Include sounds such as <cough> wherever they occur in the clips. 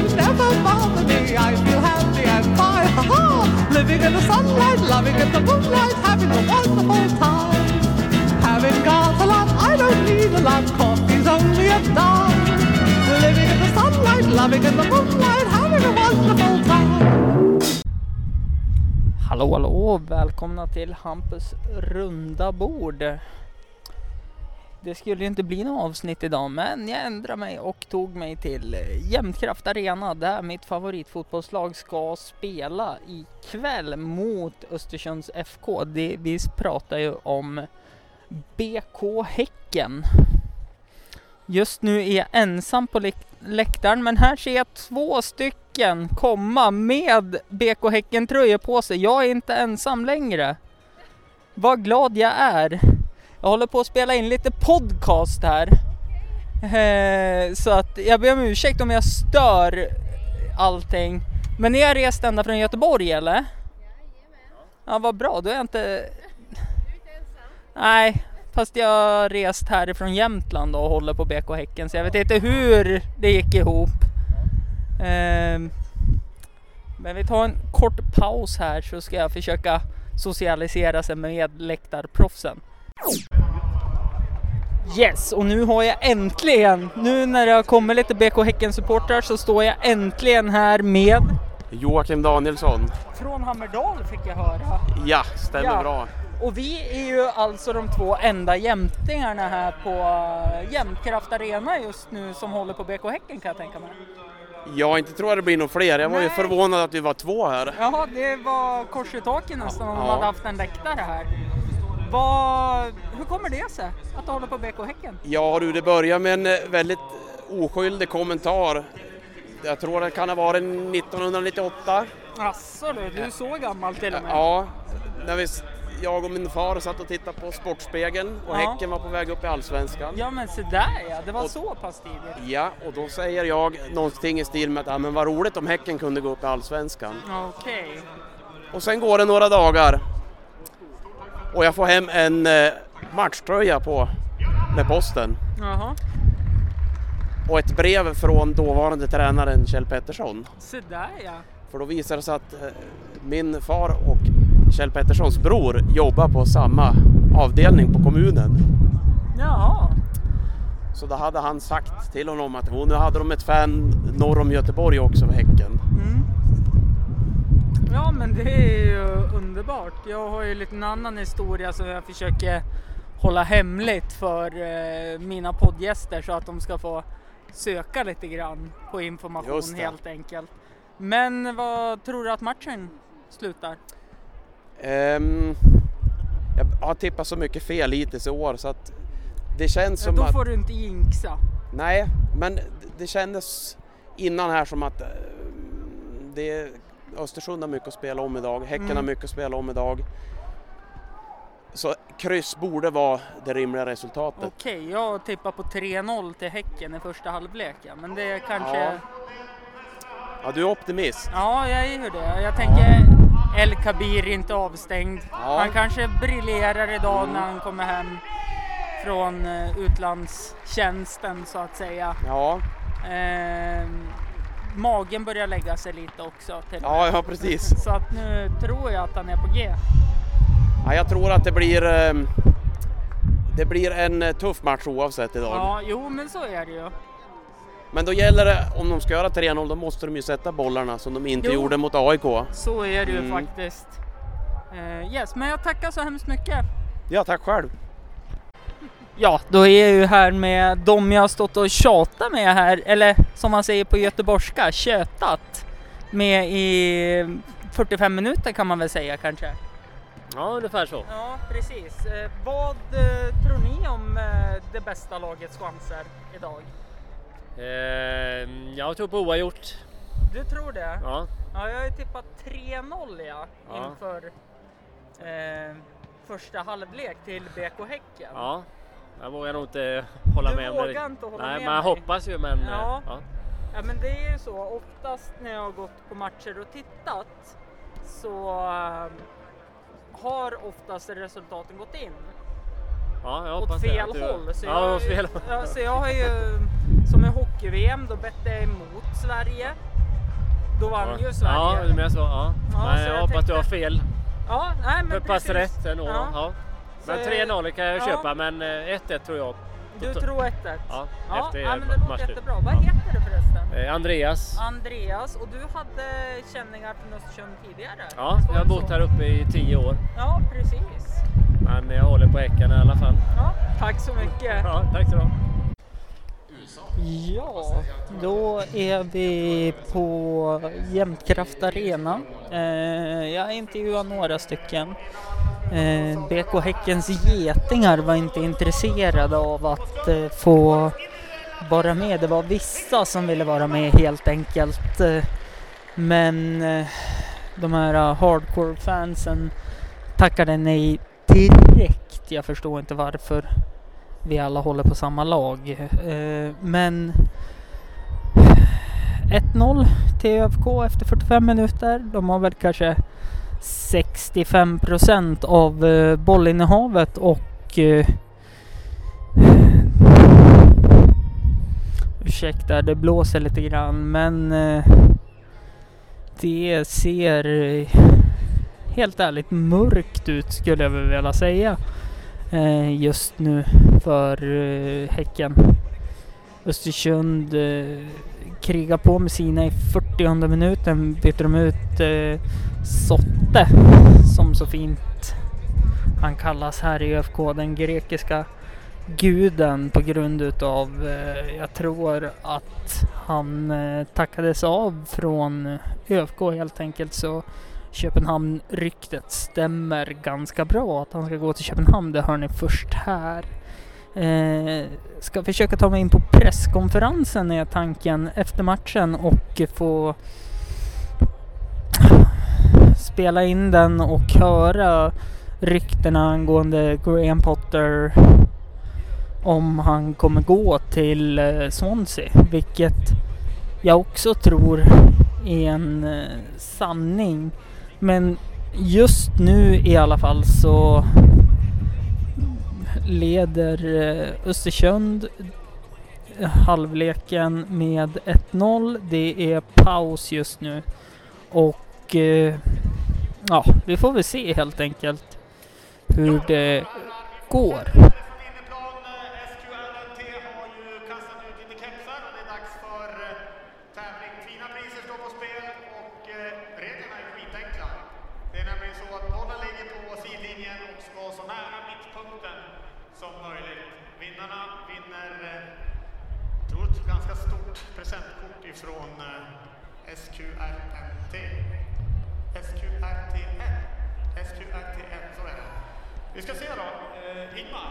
worries never bother me. I feel happy and fine, ha ha! Living in the sunlight, loving in the moonlight, having a wonderful time. Having got a lot, I don't need a lot. Coffee's only a dime. Living in the sunlight, loving in the moonlight, having a wonderful time. Hallå hallå, välkomna till Hampus runda bord. Det skulle ju inte bli något avsnitt idag men jag ändrade mig och tog mig till eh, Jämtkraft Arena där mitt favoritfotbollslag ska spela ikväll mot Östersunds FK. Det, vi pratar ju om BK Häcken. Just nu är jag ensam på läktaren men här ser jag två stycken komma med BK Häcken tröjor på sig. Jag är inte ensam längre. Vad glad jag är. Jag håller på att spela in lite podcast här. Eh, så att jag ber om ursäkt om jag stör allting. Men ni har rest ända från Göteborg eller? Ja vad bra, då är jag inte... Nej, fast jag har rest härifrån Jämtland och håller på BK Häcken så jag vet inte hur det gick ihop. Ehm, men vi tar en kort paus här så ska jag försöka socialisera sig med läktarproffsen. Yes, och nu har jag äntligen, nu när det har kommit lite BK Häcken-supportrar så står jag äntligen här med Joakim Danielsson. från Hammerdal fick jag höra. Ja, stämmer Ja. bra. Och vi är ju alltså de två enda jämtingarna här på eh, Jämtkraft Arena just nu som håller på BK Häcken kan jag tänka mig. Jag inte tror att det blir några fler. Jag var ju Nej. förvånad att vi var två här. Jaha, det var kors i taket nästan om de Ja. hade haft en läktare här. Vad, hur kommer det sig att du håller på BK Häcken? Ja du, det börjar med en eh, väldigt oskyldig kommentar. Jag tror det kan ha varit 1998. Asså du, du är så gammal till och med? Ja, när vi, jag och min far satt och tittade på Sportspegeln och Ja. Häcken var på väg upp i Allsvenskan. Ja men se där ja, det var Och- så pass tidigt. Ja, och då säger jag någonting i stil med att ah, men vad roligt om Häcken kunde gå upp i Allsvenskan. Okej. Och sen går det några dagar och jag får hem en eh, matchtröja på med posten Jaha, och ett brev från dåvarande tränaren Kjell Pettersson. se där ja. För då visar det sig att eh, min far och Kjell Petterssons bror jobbar på samma avdelning på kommunen. Jaha. Så då hade han sagt till honom att "Oh, nu hade de ett fan norr om Göteborg också för Häcken. Mm. Ja men det är ju underbart. Jag har ju lite en annan historia som jag försöker hålla hemligt för eh, mina poddgäster så att de ska få söka lite grann på information helt enkelt. Men vad tror du att matchen slutar? Ehm, jag har tippat så mycket fel hittills i år så att det känns som Då att... får du inte jinxa. Nej, men det kändes innan här som att eh, det, Östersund har mycket att spela om idag, Häcken Mm. har mycket att spela om idag. Så kryss borde vara det rimliga resultatet. Okej, jag tippar på 3-0 till Häcken i första halvlek. ja. Men det är kanske... Ja. Ja. Ja, du är optimist. jag är ju det. Jag tänker El Kabir inte avstängd. Ja. Han kanske briljerar idag när han kommer hem från eh, utlandstjänsten så att säga. Ja, Ehm, magen börjar lägga sig lite också. Till ja, ja precis. <laughs> Så att nu tror jag att han är på G. Ja, jag tror att det blir, eh, det blir en eh, tuff match oavsett idag. Ja, jo men så är det ju. Men då gäller det, om de ska göra 3-0, då måste de ju sätta bollarna som de inte Jo. gjorde mot AIK. Så är det ju Mm. faktiskt. Eh, yes, men jag tackar så hemskt mycket. Ja, tack själv. Ja, då är jag ju här med de jag har stått och tjatat med här, eller som man säger på göteborgska, tjötat med i 45 minuter kan man väl säga kanske. Ja, ungefär så. Ja, precis. Eh, vad eh, tror ni om eh, det bästa lagets chanser idag? Eh, jag tror på oavgjort. Du tror det? Ja. Ja, jag har ju tippat 3-0 ja, Ja. inför första halvlek till BK Häcken. ja. Jag vågar nog inte hålla Du med om vågar det. inte hålla Nej, med man mig. hoppas ju men... Ja. ja. Ja men det är ju så, oftast när jag har gått på matcher och tittat så eh, har oftast resultaten gått in Ja, jag åt hoppas det, fel du- håll. Så ja, jag, åt fel håll. ja, så jag har ju, som i hockey-VM, då bette jag emot Sverige. Då vann Ja. ju Sverige. Ja, du menar så. Ja. Ja, men så jag jag hoppas att du har tänkte- fel. Ja, nej men pass precis. rätt ändå. Ja. Ja. Men 3-0 kan jag ja. köpa, men eh, 1-1 tror jag. Du tror 1-1? Ja, ja, efter ja men det låter jättebra. Vad heter du förresten? Eh, Andreas. Andreas och du hade känningar från Östersund tidigare? Ja, jag har bott så? här uppe i 10 år. Ja, precis. Men jag håller på Häcken i alla fall. Ja, tack så mycket. Ja, tack så du Ja, då är vi på Jämtkraft Arena. Eh, jag intervjuar några stycken. Eh, BK Häckens getingar var inte intresserade av att eh, få vara med. Det var vissa som ville vara med helt enkelt. Eh, men eh, de här eh, hardcore-fansen tackade nej direkt. Jag förstår inte varför vi alla håller på samma lag. Eh, men eh, 1-0 till ÖFK efter 45 minuter. De har väl kanske 65 procent av eh, bollinnehavet och eh, Ursäkta, det blåser lite grann men eh, det ser eh, helt ärligt mörkt ut skulle jag vilja säga eh, just nu för eh, Häcken. Östersund eh, krigar på med sina i 40 minuten byter de ut eh, Sotte som så fint han kallas här i ÖFK, den grekiska guden på grund utav, eh, jag tror att han eh, tackades av från ÖFK helt enkelt så Köpenhamn-ryktet stämmer ganska bra att han ska gå till Köpenhamn, det hör ni först här. Eh, ska försöka ta mig in på presskonferensen är tanken efter matchen och få spela in den och höra ryktena angående Graham Potter om han kommer gå till eh, Swansea, vilket jag också tror är en eh, sanning. Men just nu i alla fall så leder eh, Östersund halvleken med 1-0. Det är paus just nu och Eh, ja, vi får väl se helt enkelt hur det går. SQLNT har ju kastat ut lite kepsar och det är dags för eh, tävling. Fina priser står på spel och eh, reglerna är skitenkla. Det är nämligen så att bollen ligger på sidlinjen och ska så nära mittpunkten som möjligt. Vinnarna vinner, eh, jag tror ett ganska stort presentkort ifrån eh, SQRNT. SQRTN. SQRTN, så är det. Vi ska se då. Eh, Ingmar.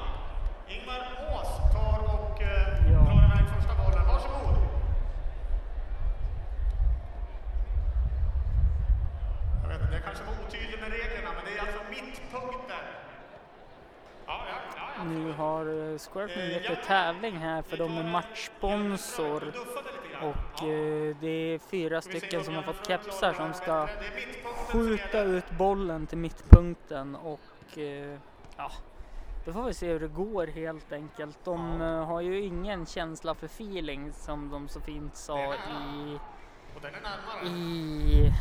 Ingmar Ås tar och eh, Ja. drar iväg första bollen. Varsågod. Jag vet inte, jag kanske var otydlig med reglerna, men det är alltså mittpunkten. Ja, ja, ja. ja. Nu har eh, lite tävling här för de är matchsponsor. Och eh, det är fyra stycken om som har fått kepsar som ska skjuta ut bollen till mittpunkten. Och eh, ja, då får vi se hur det går helt enkelt. De eh, har ju ingen känsla för feeling som de så fint sa i, i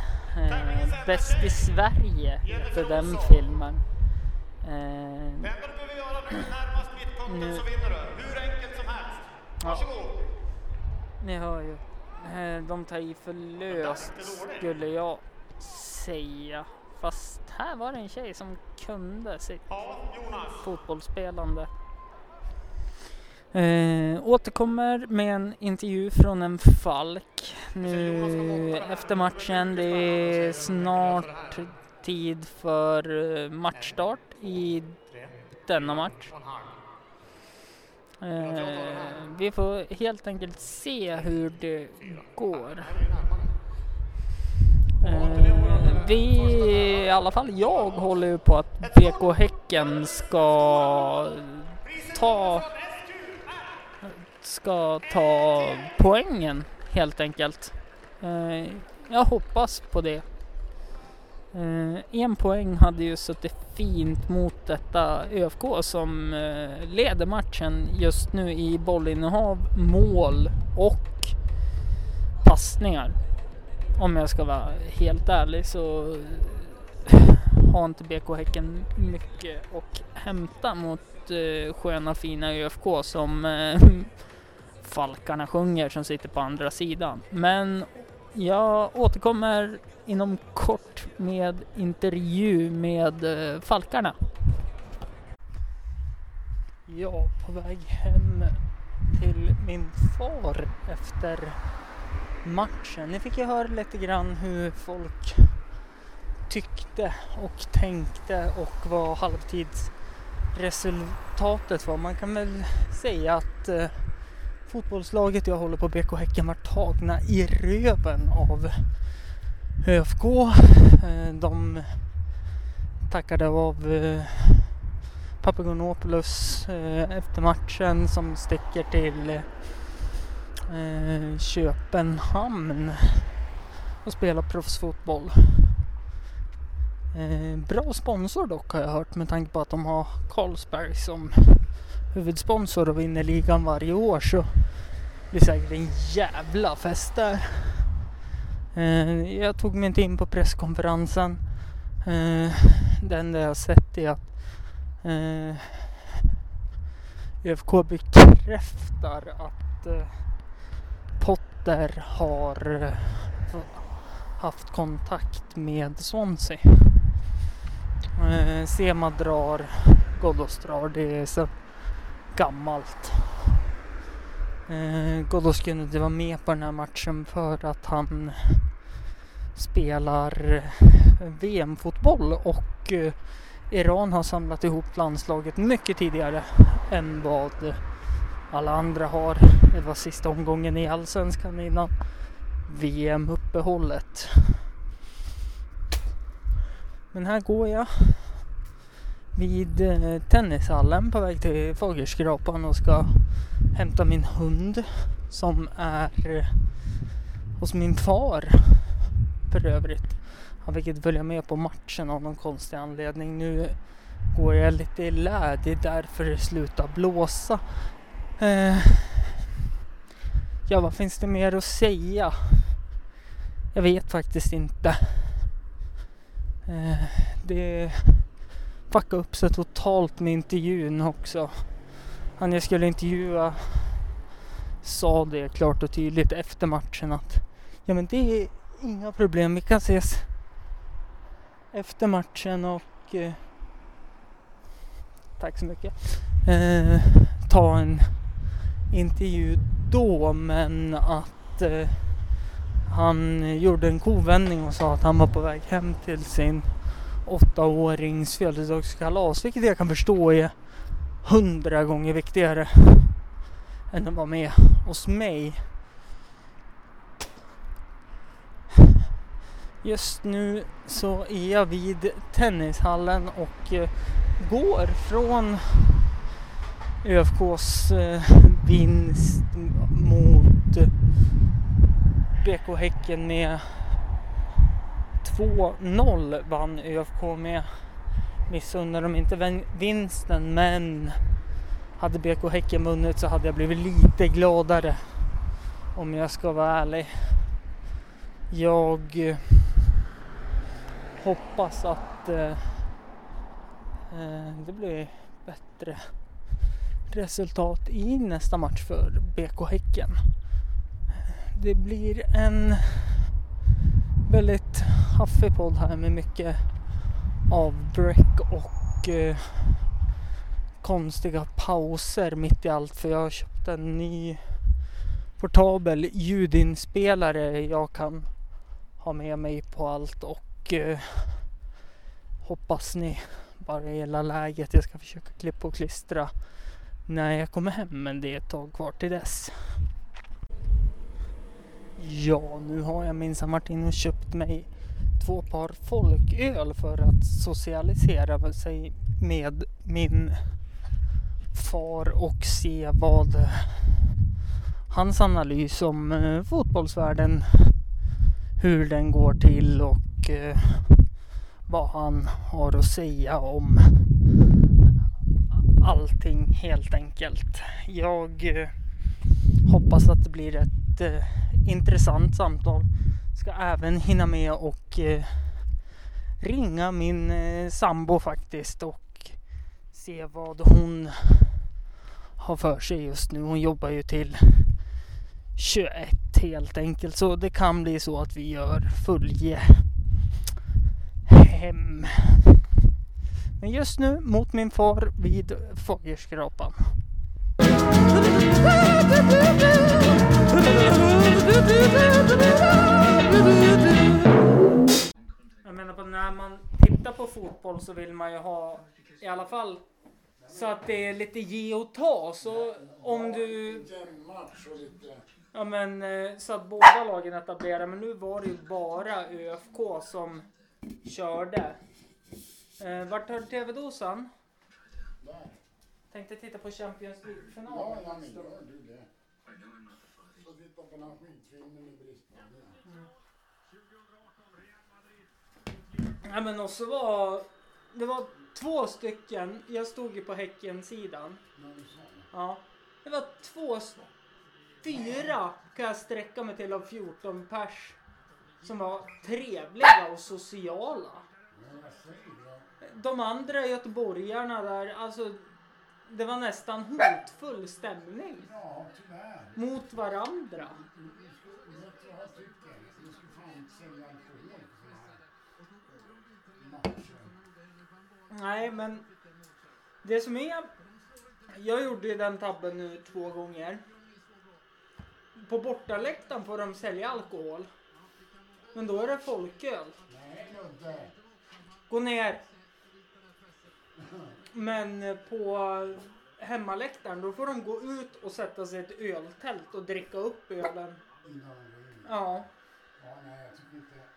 Bäst i Sverige heter den filmen. Eh, Nu, så vinner du. Hur enkelt som helst. Ja. Varsågod. Ni hör ju. Eh, De tar i för löst skulle jag säga. Fast här var det en tjej som kunde sitt Ja, fotbollsspelande. Eh, återkommer med en intervju från en Falk nu efter matchen. Det är snart tid för eh, matchstart i denna match. Eh, vi får helt enkelt se hur det går. Eh, vi, i alla fall jag, håller ju på att BK Häcken ska ta ska ta poängen helt enkelt. Eh, jag hoppas på det. Eh, en poäng hade ju suttit fint mot detta ÖFK som eh, leder matchen just nu i bollinnehav, mål och passningar. om jag ska vara helt ärlig så har inte BK Häcken mycket att hämta mot eh, sköna fina ÖFK som eh, <laughs> Falkarna sjunger som sitter på andra sidan. Men jag återkommer inom kort med intervju med eh, Falkarna. Ja, på väg hem till min far efter matchen. Ni fick ju höra lite grann hur folk tyckte och tänkte och vad halvtidsresultatet var. Man kan väl säga att eh, fotbollslaget jag håller på BK Häcken var tagna i röven av ÖFK. Eh, de tackade av eh, Papagonopoulos eh, efter matchen som sticker till Köpenhamn och spelar proffsfotboll. Bra sponsor dock har jag hört med tanke på att de har Carlsberg som huvudsponsor och vinner ligan varje år så blir säkert en jävla fest där. Eh, jag tog mig inte in på presskonferensen. Eh, det enda jag har sett är att eh, ÖFK bekräftar att eh, Potter har eh, haft kontakt med Swansea. Eh, Sema drar, Ghoddos drar, det är så gammalt. Eh, Ghoddos kunde inte vara med på den här matchen för att han spelar eh, VM-fotboll och eh, Iran har samlat ihop landslaget mycket tidigare än vad alla andra har. Det var sista omgången i Allsvenskan innan VM-uppehållet. Men här går jag vid eh, tennishallen på väg till Fagerskrapan och ska hämta min hund som är eh, hos min far för övrigt. Han fick inte följa med på matchen av någon konstig anledning. Nu går jag lite i lä, det är därför det slutar blåsa. Eh, ja, vad finns det mer att säga? Jag vet faktiskt inte. Eh, det fuckade upp sig totalt med intervjun också. Han jag skulle intervjua sa det klart och tydligt efter matchen att ja men det är inga problem, vi kan ses efter matchen och eh, tack så mycket. Eh, ta en intervju då men att eh, han gjorde en kovändning och sa att han var på väg hem till sin åttaårings födelsedagskalas vilket jag kan förstå är hundra gånger viktigare än att vara med hos mig. Just nu så är jag vid tennishallen och eh, går från ÖFKs eh, vinst mot BK Häcken med 2-0 vann ÖFK med. Missunnar dem inte vinsten men hade BK Häcken vunnit så hade jag blivit lite gladare om jag ska vara ärlig. Jag eh, hoppas att eh, eh, det blir bättre resultat i nästa match för BK Häcken. Det blir en väldigt haffig podd här med mycket avbräck och eh, konstiga pauser mitt i allt för jag har köpt en ny portabel ljudinspelare jag kan ha med mig på allt och eh, hoppas ni bara gillar läget. Jag ska försöka klippa och klistra när jag kommer hem men det är ett tag kvar till dess. Ja, nu har jag minsann varit inne och köpt mig två par folköl för att socialisera sig med min far och se vad hans analys om eh, fotbollsvärlden, hur den går till och eh, vad han har att säga om allting helt enkelt. Jag eh, hoppas att det blir ett intressant samtal. Ska även hinna med och eh, ringa min eh, sambo faktiskt och se vad hon har för sig just nu. Hon jobbar ju till 21 helt enkelt så det kan bli så att vi gör följe hem. Men just nu mot min far vid Fagerskrapan. <laughs> Jag menar på när man tittar på fotboll så vill man ju ha i alla fall så att det är lite ge och ta. Så om du... Ja men eh, så att båda lagen etablerar. Men nu var det ju bara ÖFK som körde. Eh, vart har du TV-dosan? Där. Tänkte titta på Champions League-finalen. ja, men gör du det. Så titta på den här skitfilmen i Bryssel på det. Ja men också var det var två stycken. Jag stod ju på Häcken-sidan. Ja. Det var två, fyra kan jag sträcka mig till av 14 pers. Som var trevliga och sociala. De andra göteborgarna där, alltså det var nästan hotfull stämning Ja, tyvärr. mot varandra. Du, du vet du vad jag tycker? Du skulle fan inte sälja alkohol på sådana här matcher. Nej, men det som är... Jag gjorde ju den tabben nu två gånger. På bortaläktaren får de sälja alkohol. Men då är det folköl. Nej, Ludde. Gå ner. Men på hemmaläktaren då får de gå ut och sätta sig i ett öltält och dricka upp ölen. Ja. Ja, nej, jag tycker inte...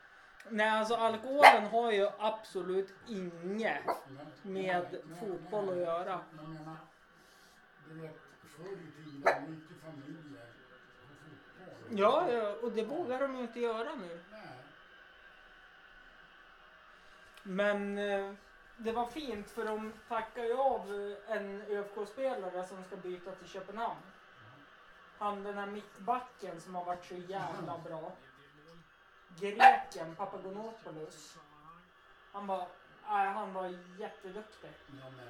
Nej, alltså alkoholen har ju absolut inget med fotboll att göra. Jag menar, du vet, förr i tiden, mycket familjer fotboll. Ja, ja, och det vågar de ju inte göra nu. Nej. Men eh, det var fint för de tackar ju av eh, en ÖFK-spelare som ska byta till Köpenhamn. Han den här mittbacken som har varit så jävla bra. Greken Papagonopoulos. Han var, nej, han var jätteduktig. Ja, men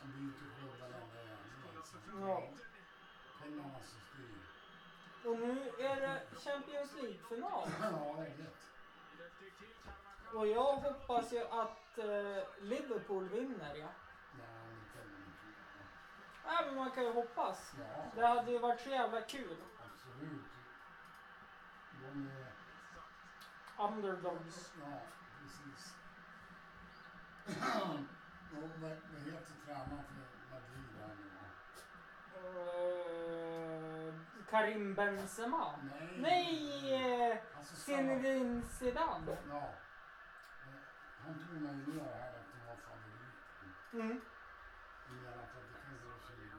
han byter klubb varenda alltså. Ja. Pengarna som styr. Och nu är det Champions League-final. <clears throat> Ja, jag vet. Och jag hoppas ju att eh, Liverpool vinner ja. Nej, inte. Nej, men man kan ju hoppas. Ja, Det hade ju varit så jävla kul. absolut. De är... Underdogs. Ja, precis. <clears throat> Och vad, vad heter tränaren för Madrid här nu? Eh, Karim Benzema. Nej. Nej! eh, Alltså, Zinedine Zidane. Ja. Eh, Han tog mig ner här att det var favoriten. Mm.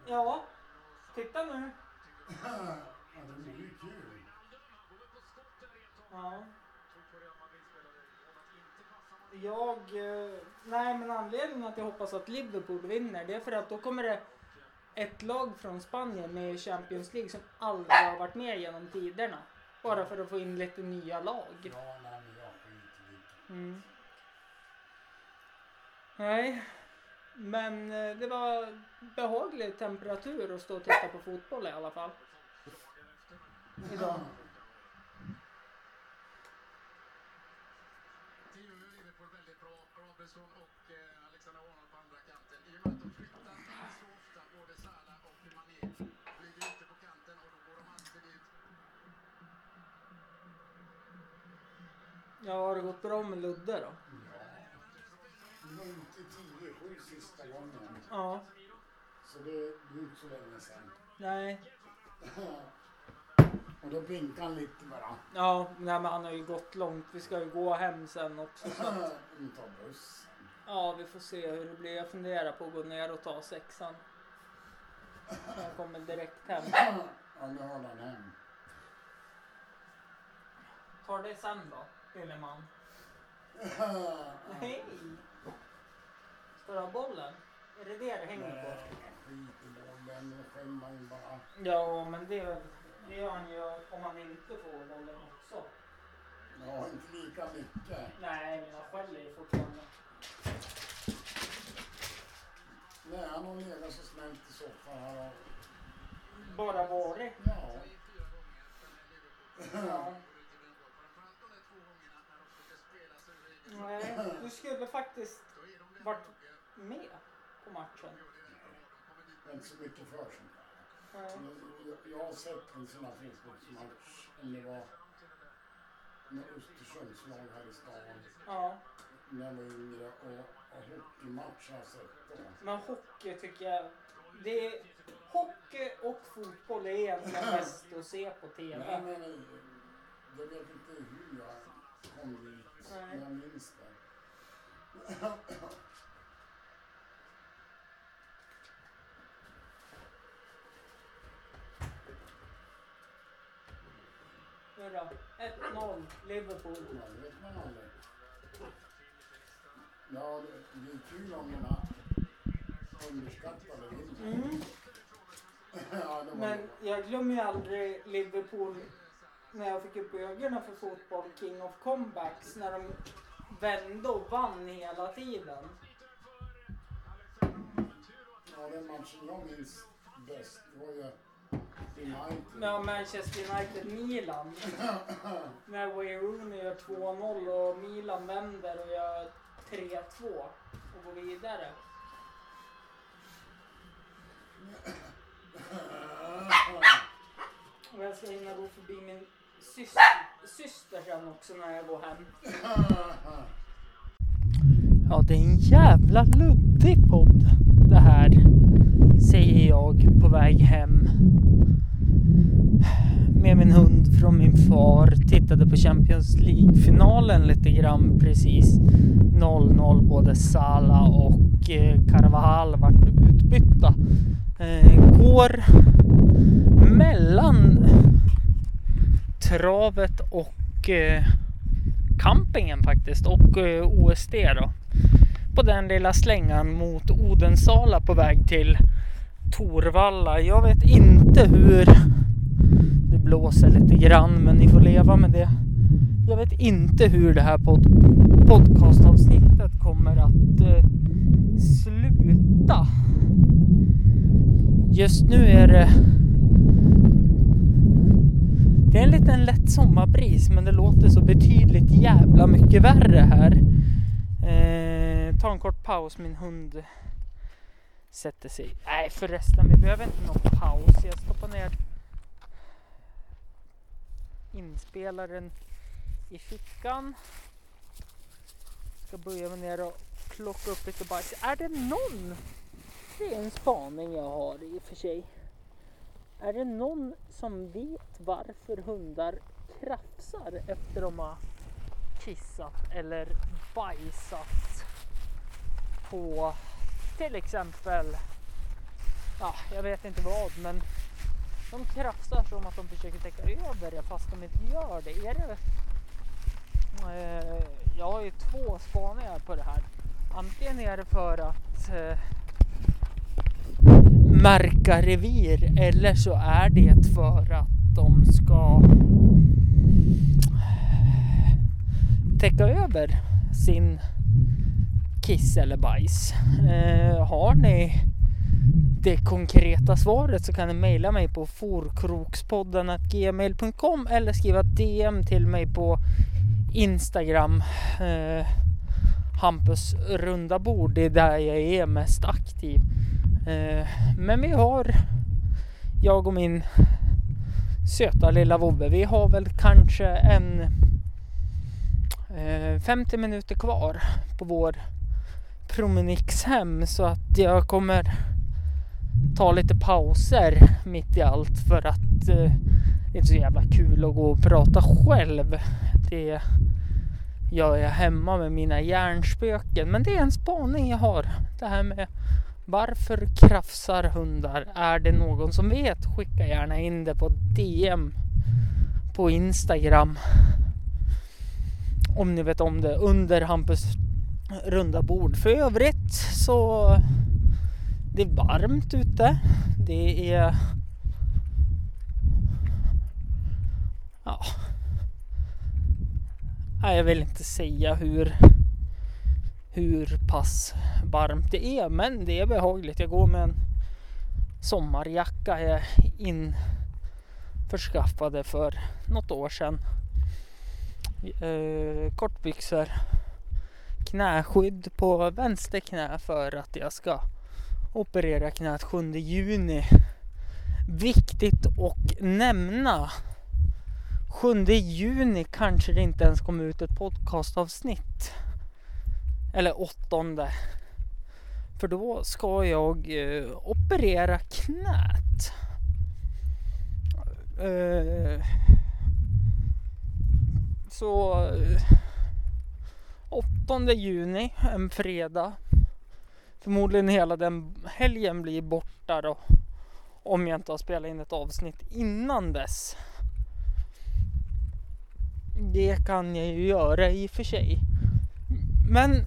Ja, titta nu. <clears throat> Ja, det vore ju kul. Ja. Jag... eh, Nej, men anledningen att jag hoppas att Liverpool vinner det är för att då kommer det ett lag från Spanien med Champions League som aldrig har varit med genom tiderna. Bara för att få in lite nya lag. Ja, nej men jag skiter i. Mm. Nej, men eh, det var behaglig temperatur att stå och titta på fotboll i alla fall. Idag. Tio nu Liverpool väldigt bra. Robinson och eh, Alexander Arnold på andra kanten. I och med att de flyttar så ofta, både Salah och Mané, ligger ute på kanten och då går de alltid dit. Ja, har det gått bra med Ludde då? Ute i 10-7 sista gången. Ja, Så det är inte så länge sedan. nej. <laughs> Och då vinkade han lite bara. Ja, nej, men han har ju gått långt. Vi ska ju gå hem sen också. Så. att- <clears throat> Vi tar bussen. Ja, vi får se hur det blir. Jag funderar på att gå ner och ta sexan. Så jag kommer direkt hem. <clears throat> Ja, nu har han hem. Tar det sen då, lille man. <laughs> Hej! Ska du ha bollen? Är det det det hänger på? Nej, skit i bollen. Nu skämmer ju bara. Ja, men det, det gör han ju om han inte får bollen också. Ja, inte lika mycket. Nej, men han skäller ju fortfarande. Nej, han har legat så snällt i soffan här och... Bara varit. Ja. Ja. <laughs> Nej, du skulle faktiskt varit med på matchen. Inte så mycket för där. Nej. Jag, har sett en sån här fotbollsmatch, om det var med Östersunds lag här i stan, Ja, när jag var yngre. Och, och hockeymatch har jag sett då. men hockey tycker jag... Det är, hockey och fotboll är egentligen <clears throat> bäst att se på Nej, TV. men eh, jag vet inte hur jag kom dit, Nej. jag minns det. Nu då? 1-0 Liverpool. Ja, det vet man aldrig. Ja, det, det är kul om den här underskattade vinner. Mm. ja, det Men jag glömmer ju aldrig Liverpool när jag fick upp ögonen för fotboll, King of Comebacks, när de vände och vann hela tiden. Ja, den matchen jag minns bäst var ju United. Med Manchester United-Milan. <laughs> när Wayne Rooney gör 2-0 och Milan vänder och gör 3-2 och går vidare. <laughs> Och jag ska hinna gå förbi min syster, syster sen också när jag går hem. Ja, det är en jävla luddig podd det här, säger jag på väg hem. Med min hund från min far. Tittade på Champions League-finalen lite grann precis. 0-0. Både Salah och eh, Carvajal vart utbytta. Eh, går mellan travet och eh, campingen faktiskt och eh, OSD då. På den lilla slängan mot Odensala på väg till Torvalla. Jag vet inte hur det blåser lite grann men ni får leva med det. Jag vet inte hur det här pod podcastavsnittet kommer att eh, sluta. Just nu är det det är en liten lätt sommarbris men det låter så betydligt jävla mycket värre här. Eh, ta en kort paus, min hund sätter sig. Nej förresten, vi behöver inte någon paus. Jag stoppar ner inspelaren i fickan. Ska börja med ner och plocka upp lite bajs. Är det någon? Det är en spaning jag har i och för sig. Är det någon som vet varför hundar krafsar efter de har kissat eller bajsat på till exempel, ja jag vet inte vad men de krafsar som att de försöker täcka över det fast de inte gör det. Är det eh, jag har ju två spaningar på det här. Antingen är det för att eh, märka revir eller så är det för att de ska täcka över sin kiss eller bajs. Eh, har ni det konkreta svaret så kan ni mejla mig på forkrokspodden.gmail.com eller skriva DM till mig på Instagram. Eh, Hampus runda bord, det är där jag är mest aktiv. Eh, men vi har, jag och min söta lilla vovve, vi har väl kanske en eh, 50 minuter kvar på vår promenix hem så att jag kommer ta lite pauser mitt i allt för att eh, det är inte så jävla kul att gå och prata själv. Det gör jag hemma med mina hjärnspöken. Men det är en spaning jag har. Det här med varför krafsar hundar? Är det någon som vet? Skicka gärna in det på DM på Instagram. Om ni vet om det under Hampus runda bord. För övrigt så Det är varmt ute. Det är... Ja. Nej, jag vill inte säga hur hur pass varmt det är, men det är behagligt. Jag går med en sommarjacka jag införskaffade för något år sedan. Eh, kortbyxor, knäskydd på vänster knä för att jag ska operera knät 7 juni. Viktigt att nämna. 7 juni kanske det inte ens kommer ut ett podcastavsnitt. Eller åttonde. För då ska jag eh, operera knät. Eh, så eh, 8 juni, en fredag. Förmodligen hela den helgen blir borta då. Om jag inte har spelat in ett avsnitt innan dess. Det kan jag ju göra i och för sig. Men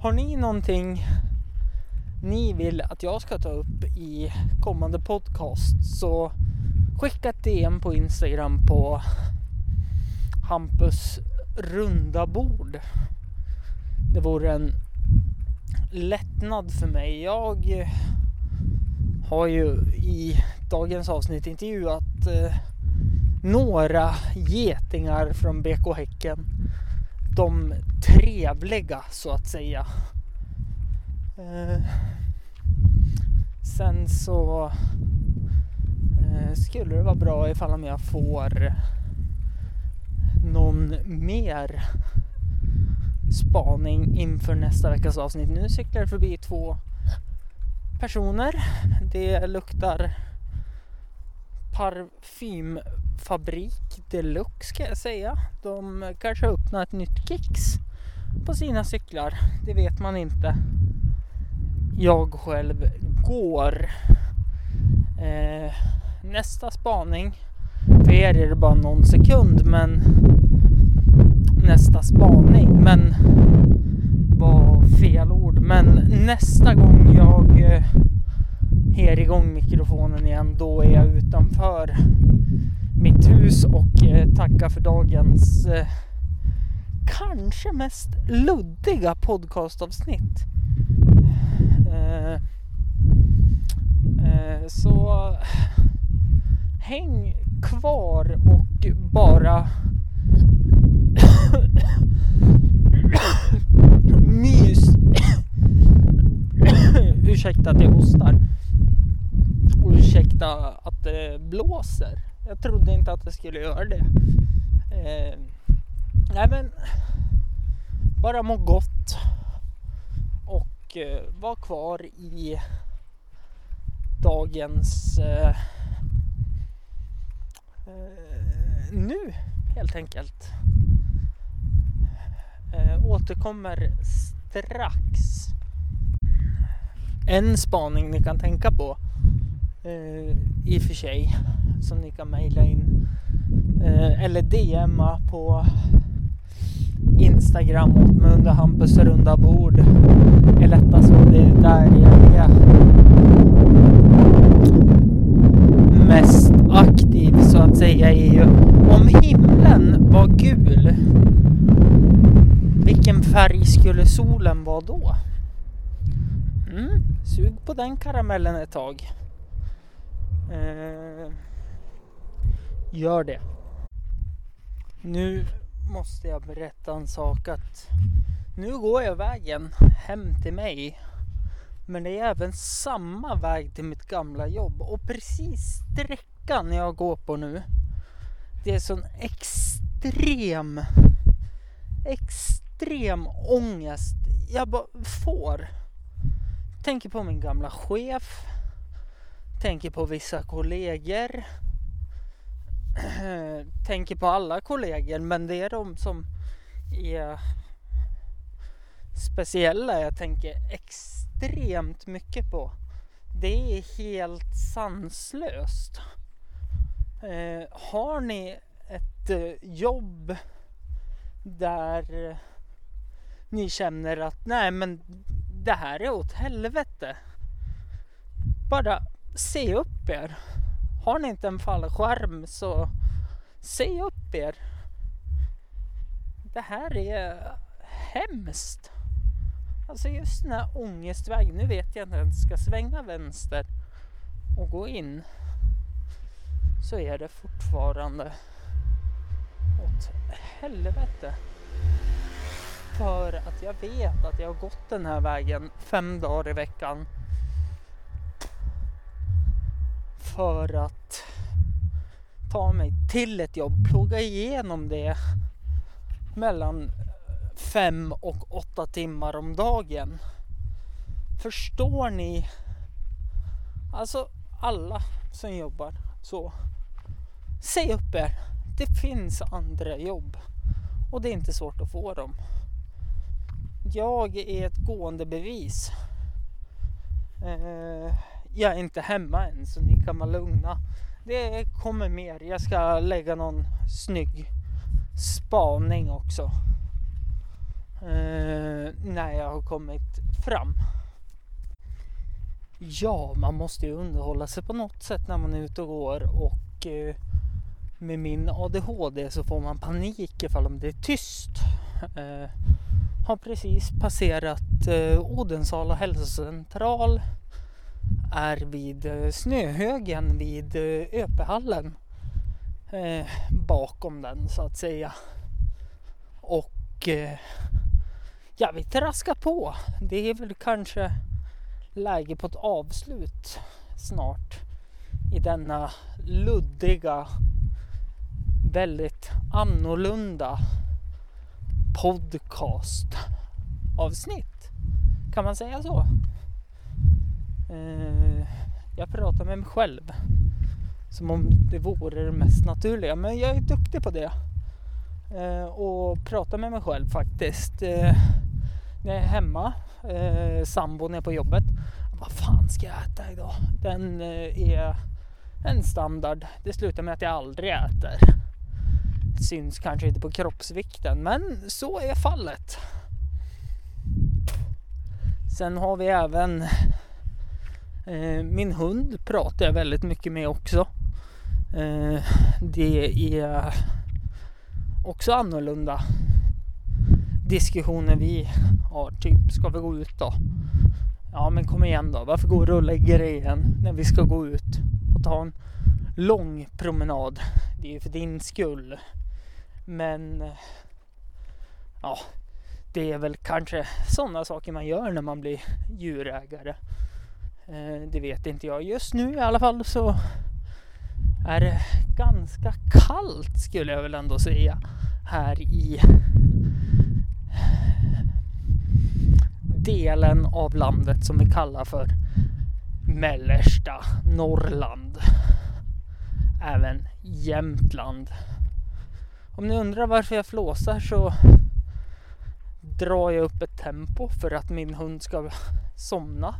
har ni någonting ni vill att jag ska ta upp i kommande podcast så skicka ett DM på Instagram på Hampus runda bord. Det vore en lättnad för mig. Jag har ju i dagens avsnitt intervjuat eh, några getingar från BK Häcken. De trevliga så att säga. Eh, sen så eh, skulle det vara bra ifall jag får någon mer spaning inför nästa veckas avsnitt. Nu cyklar det förbi två personer. Det luktar parfymfabrik deluxe ska jag säga. De kanske har öppnat ett nytt Kicks på sina cyklar. Det vet man inte. Jag själv går. Eh, nästa spaning. För er är det bara någon sekund men nästa spaning. Men var fel ord. Men nästa gång jag eh, her igång mikrofonen igen då är jag utanför mitt hus och eh, tackar för dagens eh, kanske mest luddiga podcastavsnitt. Eh, eh så häng kvar och bara <coughs> mys. <coughs> Ursäkta att jag hostar. Ursäkta att det blåser. Jag trodde inte att det skulle göra det. Eh, nej men bara må gott och eh, var kvar i dagens eh, eh nu helt enkelt. Eh, återkommer strax. En spaning ni kan tänka på eh, i och för sig som ni kan mejla in eh, eller DMa på Instagram åt mig under Hampus runda bord är lättast och det är där jag är mest aktiv så att säga är ju om himlen var gul vilken färg skulle solen vara då? Mm, sug på den karamellen ett tag. Eh, gör det. Nu måste jag berätta en sak att nu går jag vägen hem till mig. Men det är även samma väg till mitt gamla jobb och precis sträckan jag går på nu. Det är sån extrem, extrem ångest jag bara får. Tänker på min gamla chef. Tänker på vissa kollegor. <clears throat> Tänker på alla kollegor men det är de som är speciella jag tänker extremt mycket på. Det är helt sanslöst. Eh, har ni ett eh, jobb där ni känner att nej men det här är åt helvete. bara se upp er. Har ni inte en fallskärm så se upp er. Det här är hemskt. Alltså just den här ångestvägen. Nu vet jag inte ens ska svänga vänster och gå in. Så är det fortfarande åt helvete. För att jag vet att jag har gått den här vägen fem dagar i veckan. För att ta mig till ett jobb, plugga igenom det mellan fem och åtta timmar om dagen. Förstår ni? Alltså alla som jobbar så. säg upp er. Det finns andra jobb och det är inte svårt att få dem. Jag är ett gående bevis. Eh, jag är inte hemma än så ni kan vara lugna. Det kommer mer. Jag ska lägga någon snygg spaning också. Eh, när jag har kommit fram. Ja, man måste ju underhålla sig på något sätt när man är ute och går och eh, med min ADHD så får man panik ifall om det är tyst. Eh, har precis passerat eh, Odensala hälsocentral. Är vid eh, snöhögen vid eh, Öpehallen. Eh, bakom den så att säga. Och eh, ja, vi traskar på. Det är väl kanske läge på ett avslut snart i denna luddiga, väldigt annorlunda podcast avsnitt. Kan man säga så? Eh, jag pratar med mig själv som om det vore det mest naturliga, men jag är duktig på det. Eh, och prata med mig själv faktiskt. Eh, när jag är hemma, eh, sambon är på jobbet. Vad fan ska jag äta idag? Den eh, är en standard. Det slutar med att jag aldrig äter. Syns kanske inte på kroppsvikten, men så är fallet. Sen har vi även Eh, min hund pratar jag väldigt mycket med också. Eh, det är också annorlunda diskussioner vi har. Typ, ska vi gå ut då? Ja, men kom igen då. Varför går du och lägger dig igen när vi ska gå ut och ta en lång promenad? Det är ju för din skull. Men eh, ja, det är väl kanske sådana saker man gör när man blir djurägare. Eh, det vet inte jag. Just nu i alla fall så är det ganska kallt skulle jag väl ändå säga här i delen av landet som vi kallar för mellersta Norrland. Även Jämtland. Om ni undrar varför jag flåsar så drar jag upp ett tempo för att min hund ska somna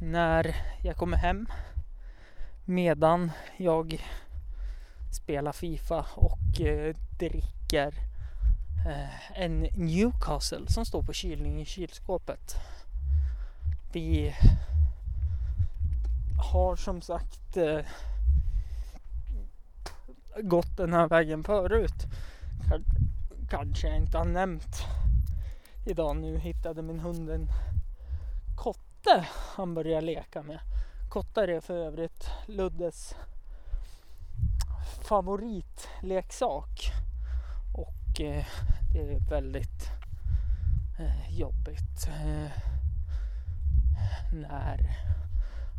när jag kommer hem medan jag spelar Fifa och eh, dricker eh, en Newcastle som står på kylning i kylskåpet. Vi har som sagt eh, gått den här vägen förut. Kanske jag inte har nämnt idag. Nu hittade min hund en kott kotte han börjar leka med. Kottar är för övrigt Luddes favoritleksak. Och eh, det är väldigt eh, jobbigt eh, när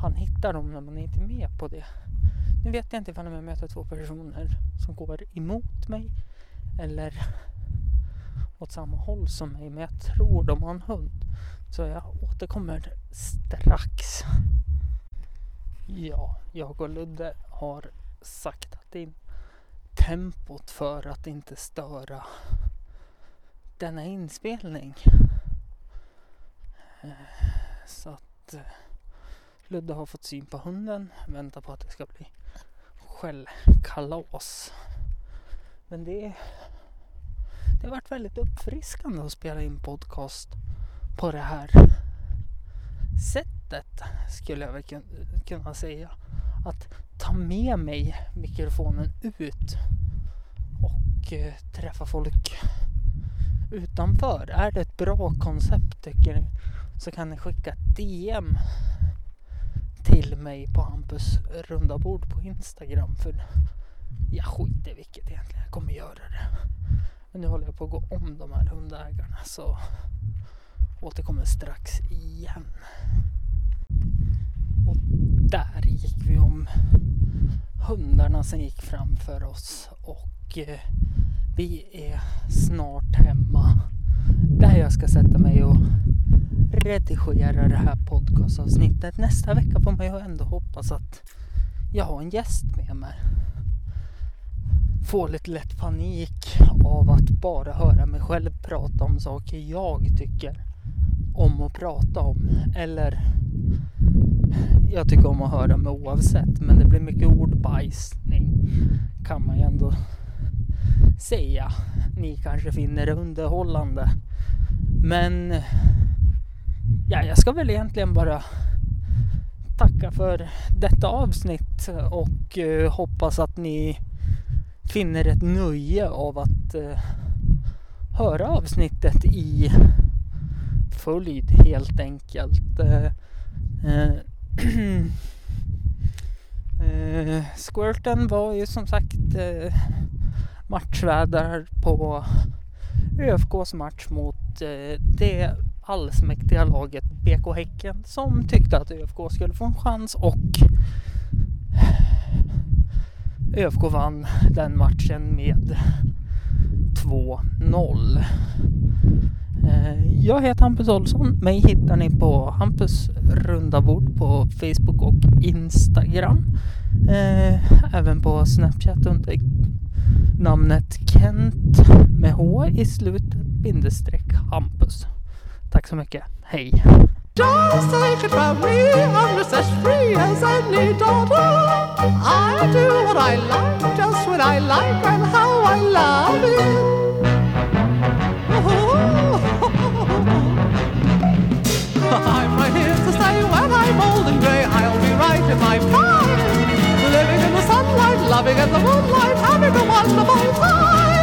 han hittar dem när man inte är med på det. Nu vet jag inte ifall jag möter två personer som går emot mig eller åt samma håll som mig. Men jag tror de har en hund. Så jag återkommer strax. Ja, jag och Ludde har saktat in tempot för att inte störa denna inspelning. Eh, så att eh, Ludde har fått syn på hunden, väntar på att det ska bli skällkalas. Men det, det har varit väldigt uppfriskande att spela in podcast på det här sättet skulle jag väl kunna säga. Att ta med mig mikrofonen ut och eh, träffa folk utanför. Är det ett bra koncept tycker ni så kan ni skicka ett DM till mig på Hampus runda bord på Instagram. För jag skiter i vilket egentligen, jag kommer göra det. Men nu håller jag på att gå om de här hundägarna så återkommer strax igen. Och där gick vi om hundarna som gick framför oss och eh, vi är snart hemma där jag ska sätta mig och redigera det här podcastavsnittet. Nästa vecka får man ju ändå hoppas att jag har en gäst med mig. Får lite lätt panik av att bara höra mig själv prata om saker jag tycker om att prata om. Eller jag tycker om att höra mig oavsett men det blir mycket ordbajsning kan man ju ändå säga. Ni kanske finner det underhållande. Men ja, jag ska väl egentligen bara tacka för detta avsnitt och eh, hoppas att ni finner ett nöje av att eh, höra avsnittet i följd helt enkelt. Eh, <clears throat> eh, Squirten var ju som sagt eh, matchvärdar på ÖFKs match mot eh, det allsmäktiga laget BK Häcken som tyckte att ÖFK skulle få en chans och ÖFK vann den matchen med 2-0. Eh, jag heter Hampus Olsson. Mig hittar ni på Hampus runda bord på Facebook och Instagram. Eh, även på Snapchat under namnet Kent med H i slutet bindestreck Hampus. Tack så mycket. Hej! Just take it from me, I'm just as free as any daughter. I do what I like, just what I like, and how I love it. Ooh. life time. Living in the sunlight, loving in the moonlight, having a wonderful time.